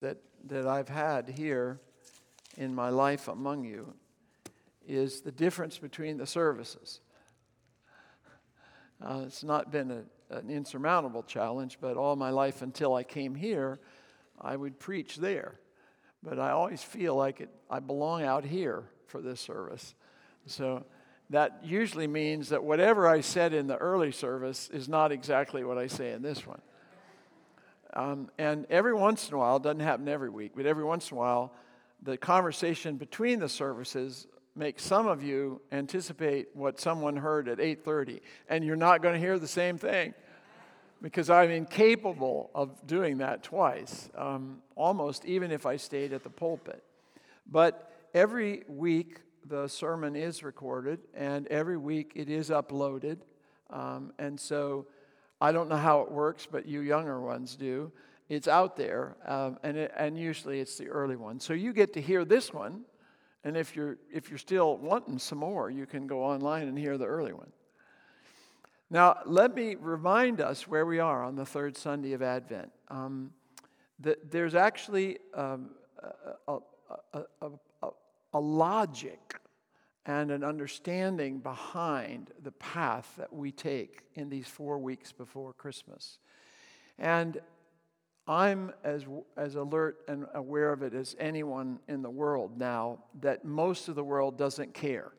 that, that I've had here in my life among you is the difference between the services. Uh, it's not been a, an insurmountable challenge, but all my life until I came here, I would preach there. But I always feel like it, I belong out here for this service. So that usually means that whatever I said in the early service is not exactly what I say in this one. Um, and every once in a while, it doesn't happen every week, but every once in a while, the conversation between the services makes some of you anticipate what someone heard at 8:30, and you're not going to hear the same thing because I'm incapable of doing that twice, um, almost even if I stayed at the pulpit. But every week the sermon is recorded, and every week it is uploaded, um, and so I don't know how it works, but you younger ones do. It's out there, um, and, it, and usually it's the early one. So you get to hear this one, and if you're, if you're still wanting some more, you can go online and hear the early one. Now, let me remind us where we are on the third Sunday of Advent. Um, the, there's actually um, a, a, a, a logic and an understanding behind the path that we take in these four weeks before Christmas. And I'm as, as alert and aware of it as anyone in the world now that most of the world doesn't care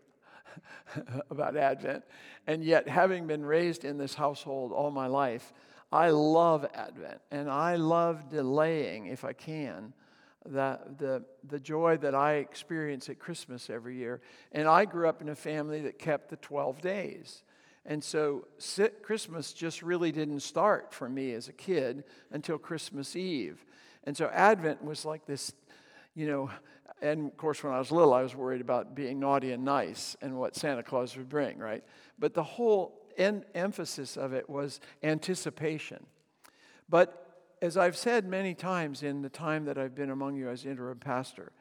about Advent. And yet, having been raised in this household all my life, I love Advent and I love delaying, if I can, the, the, the joy that I experience at Christmas every year. And I grew up in a family that kept the 12 days. And so Christmas just really didn't start for me as a kid until Christmas Eve. And so Advent was like this, you know, and of course, when I was little, I was worried about being naughty and nice and what Santa Claus would bring, right? But the whole en- emphasis of it was anticipation. But as I've said many times in the time that I've been among you as interim pastor,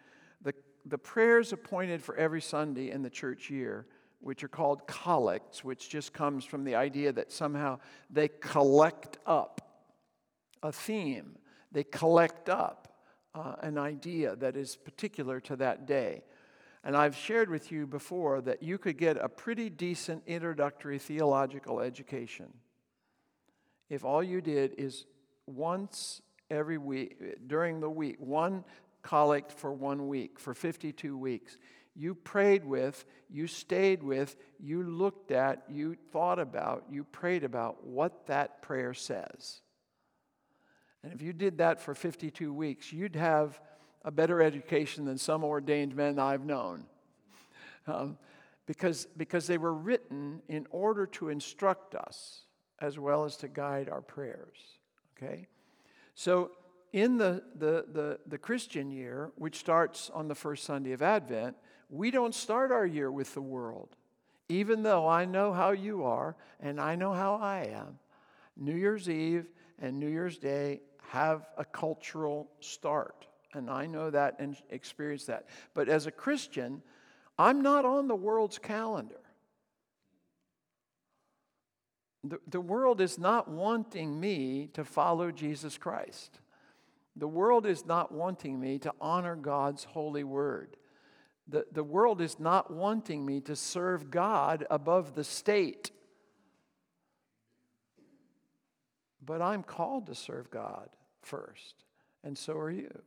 the, the prayers appointed for every Sunday in the church year, which are called collects, which just comes from the idea that somehow they collect up a theme, they collect up uh, an idea that is particular to that day. And I've shared with you before that you could get a pretty decent introductory theological education if all you did is once every week, during the week, one collect for one week, for 52 weeks. You prayed with, you stayed with, you looked at, you thought about, you prayed about what that prayer says. And if you did that for 52 weeks, you'd have a better education than some ordained men I've known. Um, because, because they were written in order to instruct us as well as to guide our prayers. Okay? So, in the, the, the, the, Christian year, which starts on the first Sunday of Advent, we don't start our year with the world. Even though I know how you are and I know how I am, New Year's Eve and New Year's Day have a cultural start. And I know that and experience that. But as a Christian, I'm not on the world's calendar. The, the world is not wanting me to follow Jesus Christ. The world is not wanting me to honor God's holy word. The, the world is not wanting me to serve God above the state. But I'm called to serve God first, and so are you.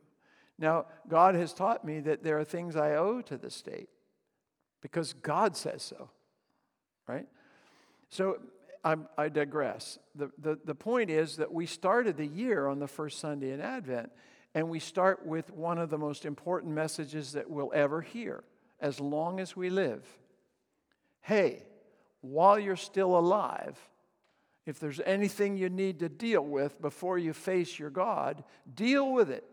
Now, God has taught me that there are things I owe to the state because God says so, right? So I'm, i digress. The, the, the point is that we started the year on the first Sunday in Advent, and we start with one of the most important messages that we'll ever hear as long as we live. Hey, while you're still alive, if there's anything you need to deal with before you face your God, deal with it.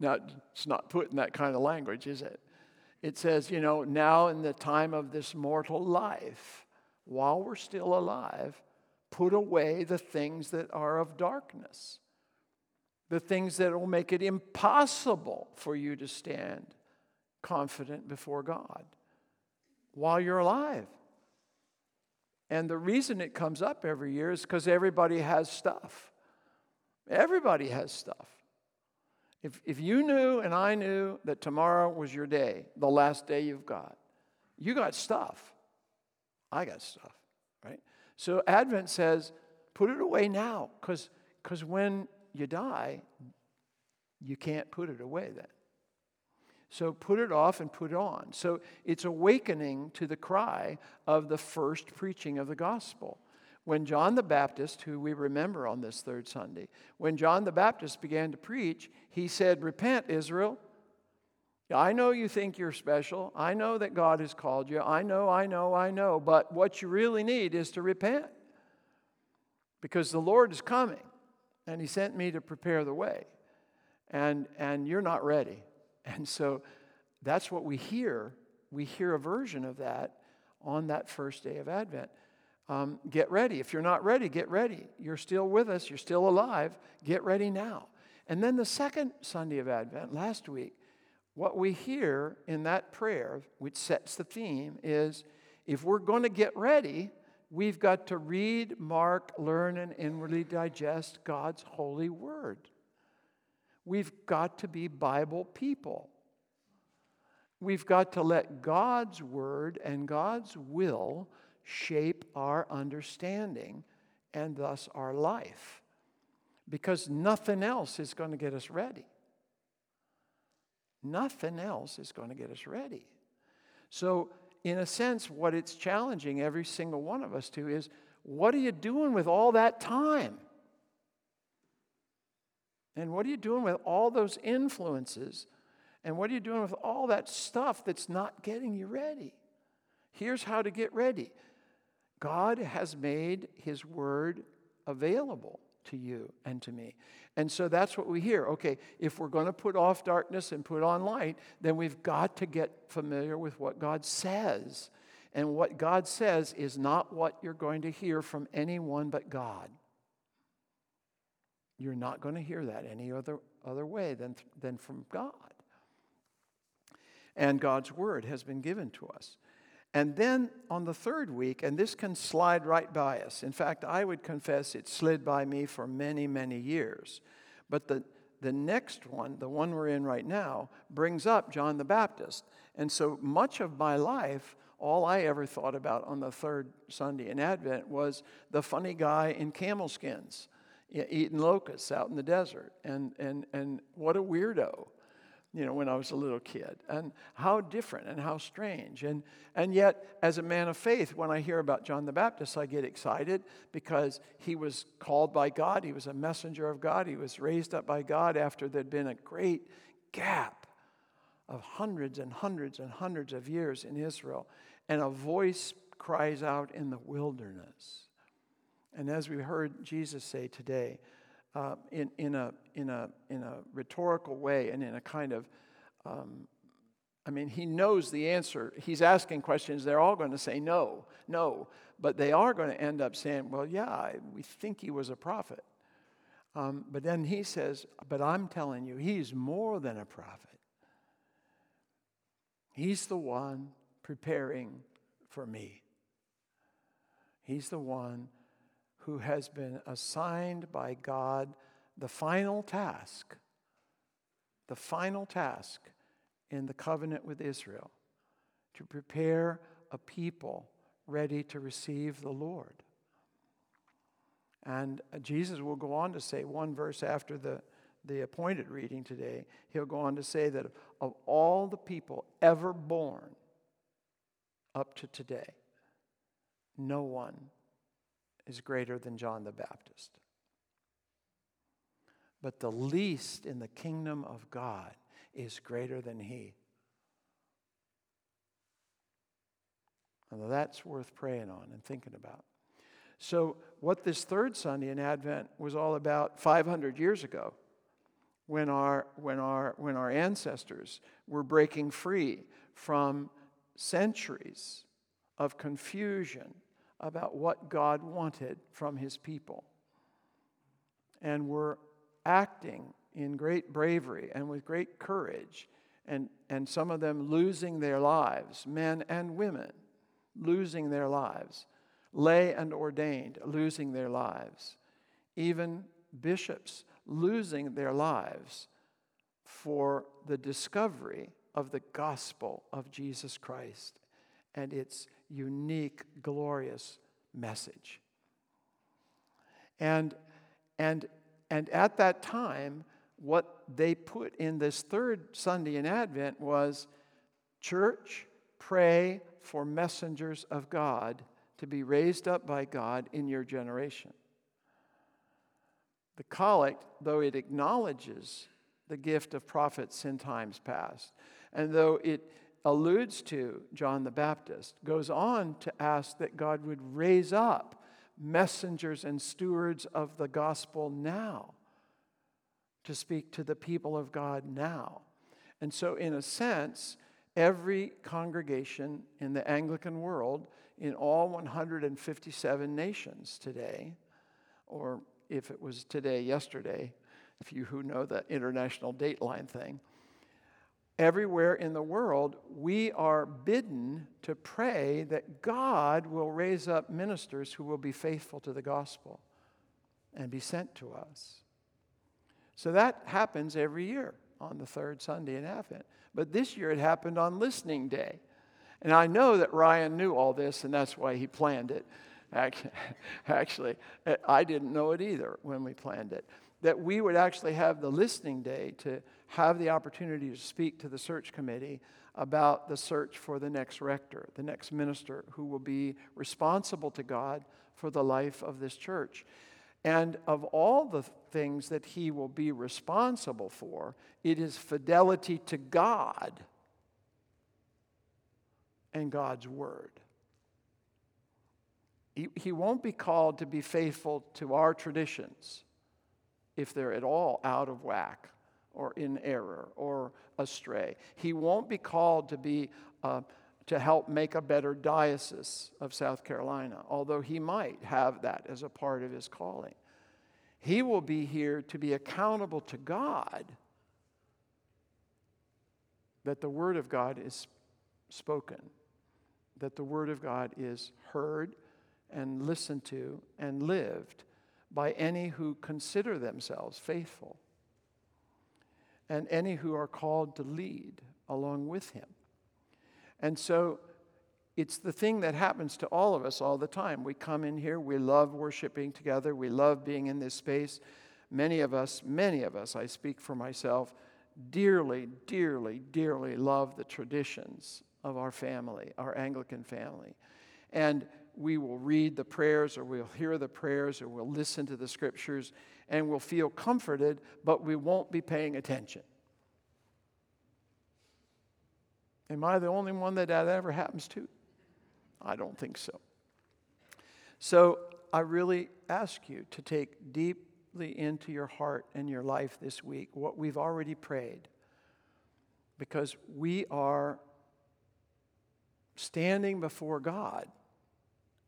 Now, it's not put in that kind of language, is it? It says, you know, now in the time of this mortal life, while we're still alive, put away the things that are of darkness, the things that will make it impossible for you to stand confident before God while you're alive. And the reason it comes up every year is because everybody has stuff. Everybody has stuff. If, if you knew and I knew that tomorrow was your day, the last day you've got, you got stuff. I got stuff, right? So Advent says, put it away now, because when you die, you can't put it away then. So put it off and put it on. So it's awakening to the cry of the first preaching of the gospel. When John the Baptist, who we remember on this third Sunday, when John the Baptist began to preach, he said, Repent, Israel. I know you think you're special. I know that God has called you. I know, I know, I know. But what you really need is to repent because the Lord is coming and He sent me to prepare the way. And, and you're not ready. And so that's what we hear. We hear a version of that on that first day of Advent. Um, get ready. If you're not ready, get ready. You're still with us, you're still alive. Get ready now. And then the second Sunday of Advent, last week, what we hear in that prayer, which sets the theme, is if we're going to get ready, we've got to read, mark, learn, and inwardly digest God's holy word. We've got to be Bible people. We've got to let God's word and God's will shape our understanding and thus our life. Because nothing else is going to get us ready. Nothing else is going to get us ready. So, in a sense, what it's challenging every single one of us to is what are you doing with all that time? And what are you doing with all those influences? And what are you doing with all that stuff that's not getting you ready? Here's how to get ready God has made His Word available to you and to me. And so that's what we hear. Okay, if we're going to put off darkness and put on light, then we've got to get familiar with what God says. And what God says is not what you're going to hear from anyone but God. You're not going to hear that any other, other way than, than from God. And God's word has been given to us. And then on the third week, and this can slide right by us. In fact, I would confess it slid by me for many, many years. But the, the next one, the one we're in right now, brings up John the Baptist. And so much of my life, all I ever thought about on the third Sunday in Advent was the funny guy in camel skins eating locusts out in the desert. And, and, and what a weirdo, you know, when I was a little kid. And how different and how strange. And, and yet, as a man of faith, when I hear about John the Baptist, I get excited because he was called by God. He was a messenger of God. He was raised up by God after there'd been a great gap of hundreds and hundreds and hundreds of years in Israel. And a voice cries out in the wilderness. And as we heard Jesus say today, uh, in, in, a, in, a, in a rhetorical way and in a kind of, um, I mean, he knows the answer. He's asking questions. They're all going to say no, no. But they are going to end up saying, well, yeah, we think he was a prophet. Um, but then he says, but I'm telling you, he's more than a prophet. He's the one preparing for me. He's the one who has been assigned by God the final task, the final task in the covenant with Israel to prepare a people ready to receive the Lord. And Jesus will go on to say, one verse after the, the appointed reading today, he'll go on to say that of all the people ever born up to today, no one is greater than John the Baptist. But the least in the kingdom of God is greater than he. And that's worth praying on and thinking about. So, what this third Sunday in Advent was all about 500 years ago, when our, when our, when our ancestors were breaking free from centuries of confusion about what God wanted from his people. And were acting in great bravery and with great courage, and, and some of them losing their lives, men and women losing their lives, lay and ordained losing their lives, even bishops losing their lives for the discovery of the gospel of Jesus Christ and its unique, glorious message. And, and, and at that time, what they put in this third Sunday in Advent was church, pray for messengers of God to be raised up by God in your generation. The collect, though it acknowledges the gift of prophets in times past, and though it alludes to John the Baptist, goes on to ask that God would raise up messengers and stewards of the gospel now to speak to the people of God now. And so, in a sense, every congregation in the Anglican world, in all 157 nations today, or if it was today, yesterday, if you who know the international dateline thing, everywhere in the world, we are bidden to pray that God will raise up ministers who will be faithful to the gospel and be sent to us. So that happens every year on the third Sunday in Advent. But this year it happened on listening day. And I know that Ryan knew all this, and that's why he planned it. Actually, I didn't know it either when we planned it. That we would actually have the listening day to have the opportunity to speak to the search committee about the search for the next rector, the next minister who will be responsible to God for the life of this church. And of all the things that he will be responsible for, it is fidelity to God and God's word. He, he won't be called to be faithful to our traditions if they're at all out of whack or in error or astray. He won't be called to be uh, to help make a better diocese of South Carolina, although he might have that as a part of his calling. He will be here to be accountable to God that the Word of God is spoken, that the Word of God is heard and listened to and lived by any who consider themselves faithful and any who are called to lead along with him. And so it's the thing that happens to all of us all the time. We come in here, we love worshiping together, we love being in this space. Many of us, many of us, I speak for myself, dearly, dearly, dearly love the traditions of our family, our Anglican family. And we will read the prayers or we'll hear the prayers or we'll listen to the scriptures and we'll feel comforted, but we won't be paying attention. Am I the only one that that ever happens to? I don't think so. So I really ask you to take deeply into your heart and your life this week what we've already prayed. Because we are standing before God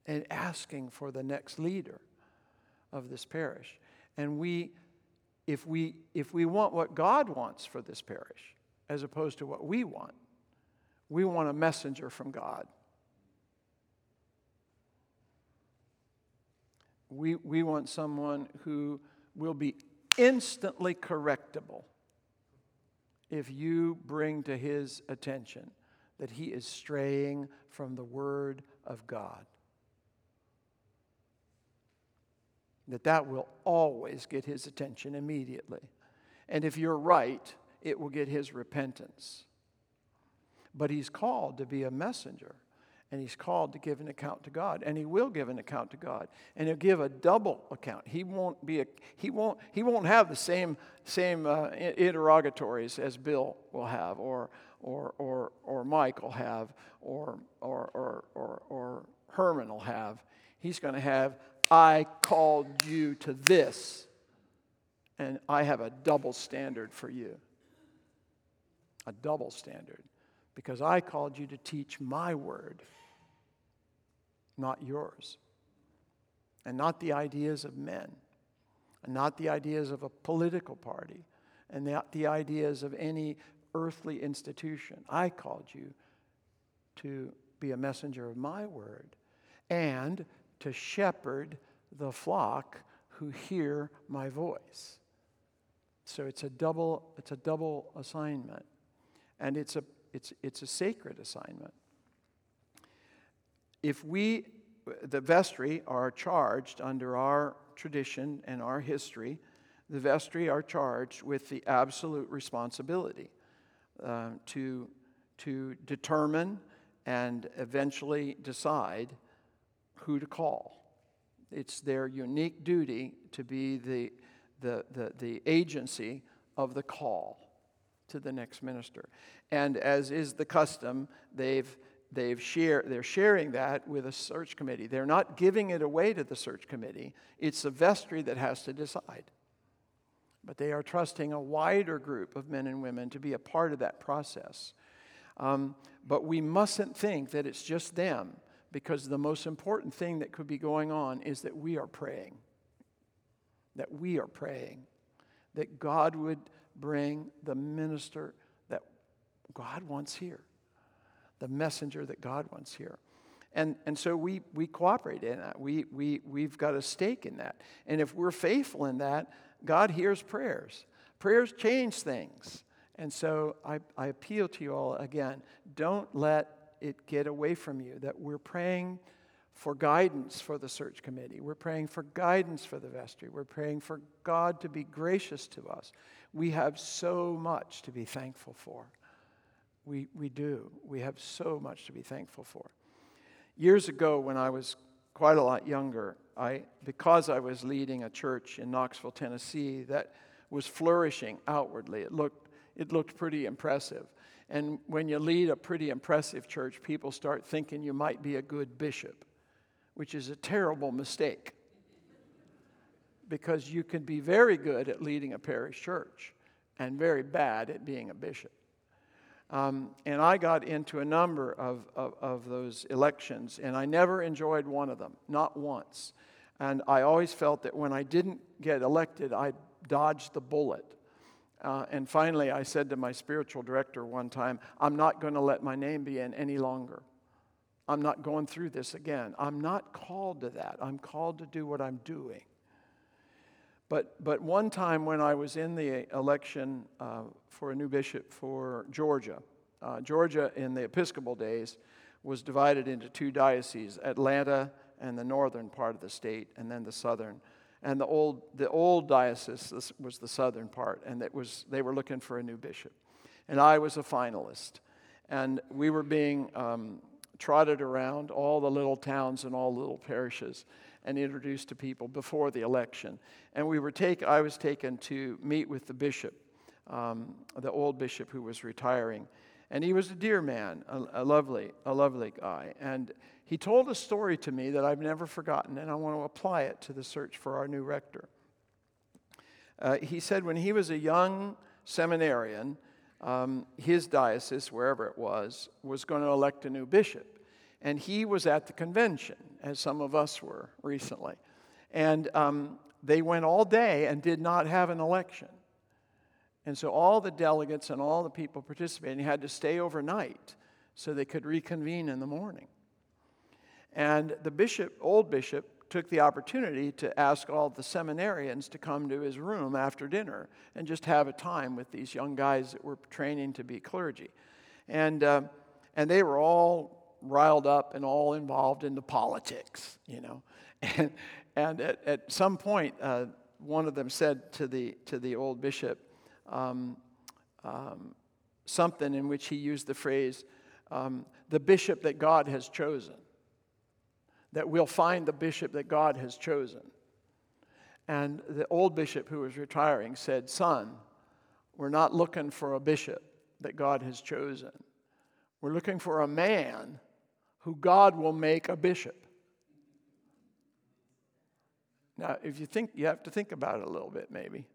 and asking for the next leader of this parish. And we, if we, if we want what God wants for this parish, as opposed to what we want, we want a messenger from God. We, we want someone who will be instantly correctable if you bring to his attention that he is straying from the Word of God. That that will always get his attention immediately. And if you're right, it will get his repentance. But he's called to be a messenger, and he's called to give an account to God, and he will give an account to God, and he'll give a double account. He won't be a, he won't he won't have the same same uh, interrogatories as Bill will have, or or or or Mike will have, or or or or, or Herman will have. He's going to have I called you to this, and I have a double standard for you. A double standard. Because I called you to teach my word, not yours. And not the ideas of men, and not the ideas of a political party, and not the ideas of any earthly institution. I called you to be a messenger of my word and to shepherd the flock who hear my voice. So it's a double, it's a double assignment. And it's a, it's, it's a sacred assignment. If we, the vestry, are charged under our tradition and our history, the vestry are charged with the absolute responsibility uh, to, to determine and eventually decide who to call. It's their unique duty to be the, the, the, the agency of the call to the next minister. And as is the custom, they've, they've share, they're sharing that with a search committee. They're not giving it away to the search committee, it's the vestry that has to decide. But they are trusting a wider group of men and women to be a part of that process. Um, but we mustn't think that it's just them because the most important thing that could be going on is that we are praying. That we are praying. That God would bring the minister that God wants here, the messenger that God wants here. And, and so we, we cooperate in that. We, we, we've got a stake in that. And if we're faithful in that, God hears prayers. Prayers change things. And so I, I appeal to you all again don't let it get away from you that we're praying for guidance for the search committee. We're praying for guidance for the vestry. We're praying for God to be gracious to us. We have so much to be thankful for. We, we do. We have so much to be thankful for. Years ago, when I was quite a lot younger, I, because I was leading a church in Knoxville, Tennessee, that was flourishing outwardly. It looked, it looked pretty impressive. And when you lead a pretty impressive church, people start thinking you might be a good bishop, which is a terrible mistake. Because you can be very good at leading a parish church and very bad at being a bishop. Um, and I got into a number of, of, of, those elections, and I never enjoyed one of them, not once. And I always felt that when I didn't get elected, I dodged the bullet. Uh, and finally, I said to my spiritual director one time, I'm not going to let my name be in any longer. I'm not going through this again. I'm not called to that. I'm called to do what I'm doing. But, but one time when I was in the election uh, for a new bishop for Georgia, uh, Georgia in the Episcopal days was divided into two dioceses Atlanta and the northern part of the state, and then the southern and the old, the old diocese was the southern part, and it was, they were looking for a new bishop. And I was a finalist. And we were being um, trotted around all the little towns and all the little parishes and introduced to people before the election. And we were take, I was taken to meet with the bishop, um, the old bishop who was retiring. And he was a dear man, a, a lovely, a lovely guy. And he told a story to me that I've never forgotten, and I want to apply it to the search for our new rector. Uh, he said when he was a young seminarian, um, his diocese, wherever it was, was going to elect a new bishop. And he was at the convention, as some of us were recently. And um, they went all day and did not have an election. And so all the delegates and all the people participating had to stay overnight so they could reconvene in the morning. And the bishop, old bishop, took the opportunity to ask all the seminarians to come to his room after dinner and just have a time with these young guys that were training to be clergy. And, uh, and they were all riled up and all involved in the politics, you know. And, and at, at some point, uh, one of them said to the, to the old bishop um, um, something in which he used the phrase, um, the bishop that God has chosen that we'll find the bishop that God has chosen. And the old bishop who was retiring said, Son, we're not looking for a bishop that God has chosen. We're looking for a man who God will make a bishop. Now, if you think, you have to think about it a little bit, maybe.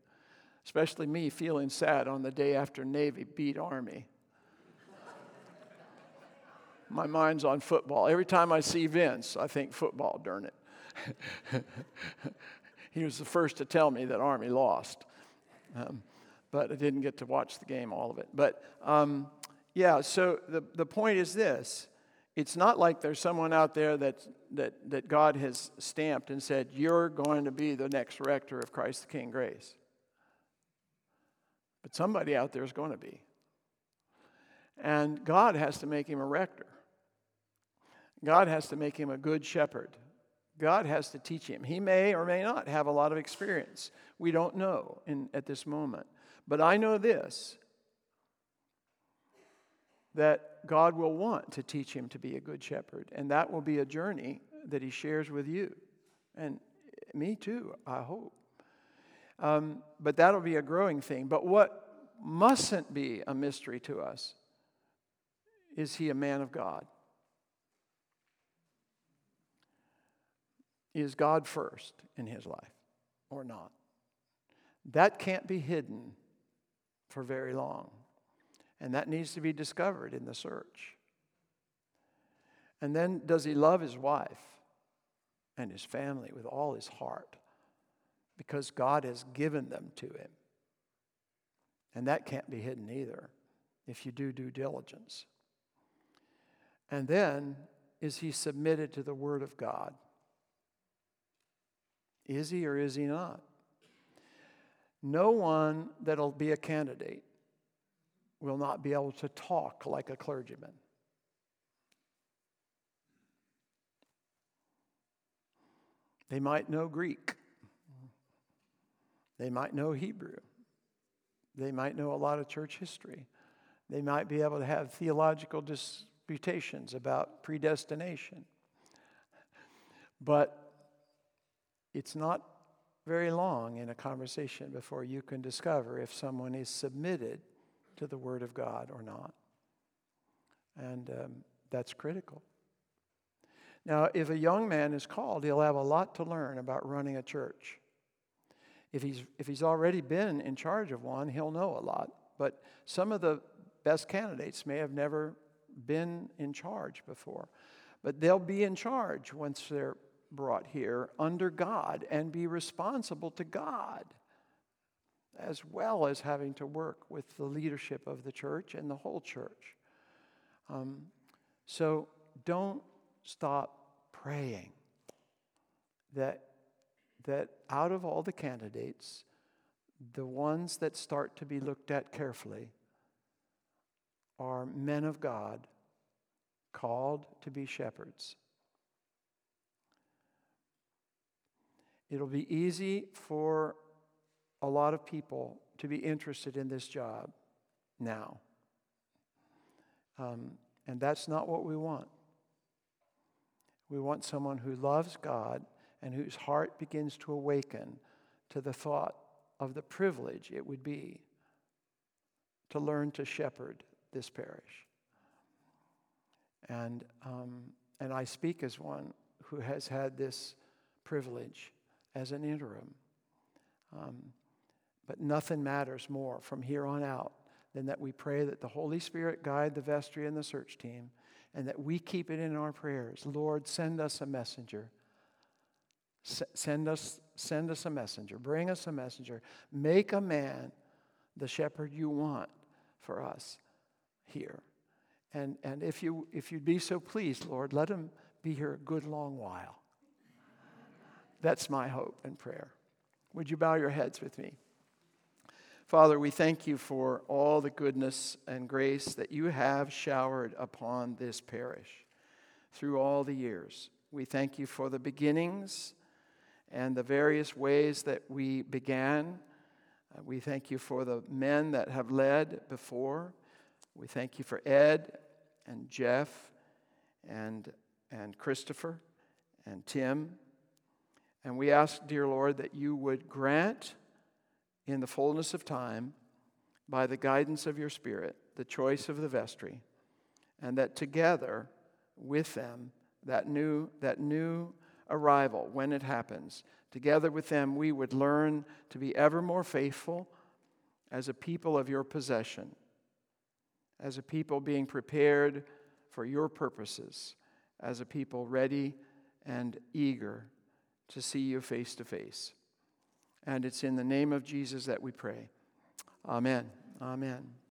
Especially me feeling sad on the day after Navy beat Army my mind's on football. Every time I see Vince, I think football, darn it. he was the first to tell me that Army lost. Um, but I didn't get to watch the game, all of it. But um, yeah, so the, the point is this it's not like there's someone out there that, that, that God has stamped and said, You're going to be the next rector of Christ the King Grace. But somebody out there is going to be. And God has to make him a rector. God has to make him a good shepherd. God has to teach him. He may or may not have a lot of experience. We don't know in, at this moment. But I know this that God will want to teach him to be a good shepherd. And that will be a journey that he shares with you. And me too, I hope. Um, but that'll be a growing thing. But what mustn't be a mystery to us is he a man of God? Is God first in his life or not? That can't be hidden for very long. And that needs to be discovered in the search. And then, does he love his wife and his family with all his heart? Because God has given them to him. And that can't be hidden either if you do due diligence. And then, is he submitted to the Word of God? Is he or is he not? No one that'll be a candidate will not be able to talk like a clergyman. They might know Greek. They might know Hebrew. They might know a lot of church history. They might be able to have theological disputations about predestination. But it's not very long in a conversation before you can discover if someone is submitted to the Word of God or not. And um, that's critical. Now, if a young man is called, he'll have a lot to learn about running a church. If he's, if he's already been in charge of one, he'll know a lot. But some of the best candidates may have never been in charge before. But they'll be in charge once they're brought here under God and be responsible to God, as well as having to work with the leadership of the church and the whole church. Um, so don't stop praying that, that out of all the candidates, the ones that start to be looked at carefully are men of God called to be shepherds. It'll be easy for a lot of people to be interested in this job now. Um, and that's not what we want. We want someone who loves God and whose heart begins to awaken to the thought of the privilege it would be to learn to shepherd this parish. And, um, and I speak as one who has had this privilege as an interim. Um, but nothing matters more from here on out than that we pray that the Holy Spirit guide the vestry and the search team and that we keep it in our prayers. Lord, send us a messenger. S- send us, send us a messenger. Bring us a messenger. Make a man the shepherd you want for us here. And, and if, you, if you'd be so pleased, Lord, let him be here a good long while. That's my hope and prayer. Would you bow your heads with me? Father, we thank you for all the goodness and grace that you have showered upon this parish through all the years. We thank you for the beginnings and the various ways that we began. Uh, we thank you for the men that have led before. We thank you for Ed and Jeff and, and Christopher and Tim and we ask, dear Lord, that you would grant in the fullness of time, by the guidance of your Spirit, the choice of the vestry, and that together with them, that new, that new arrival, when it happens, together with them, we would learn to be ever more faithful as a people of your possession, as a people being prepared for your purposes, as a people ready and eager to see you face to face. And it's in the name of Jesus that we pray. Amen. Amen.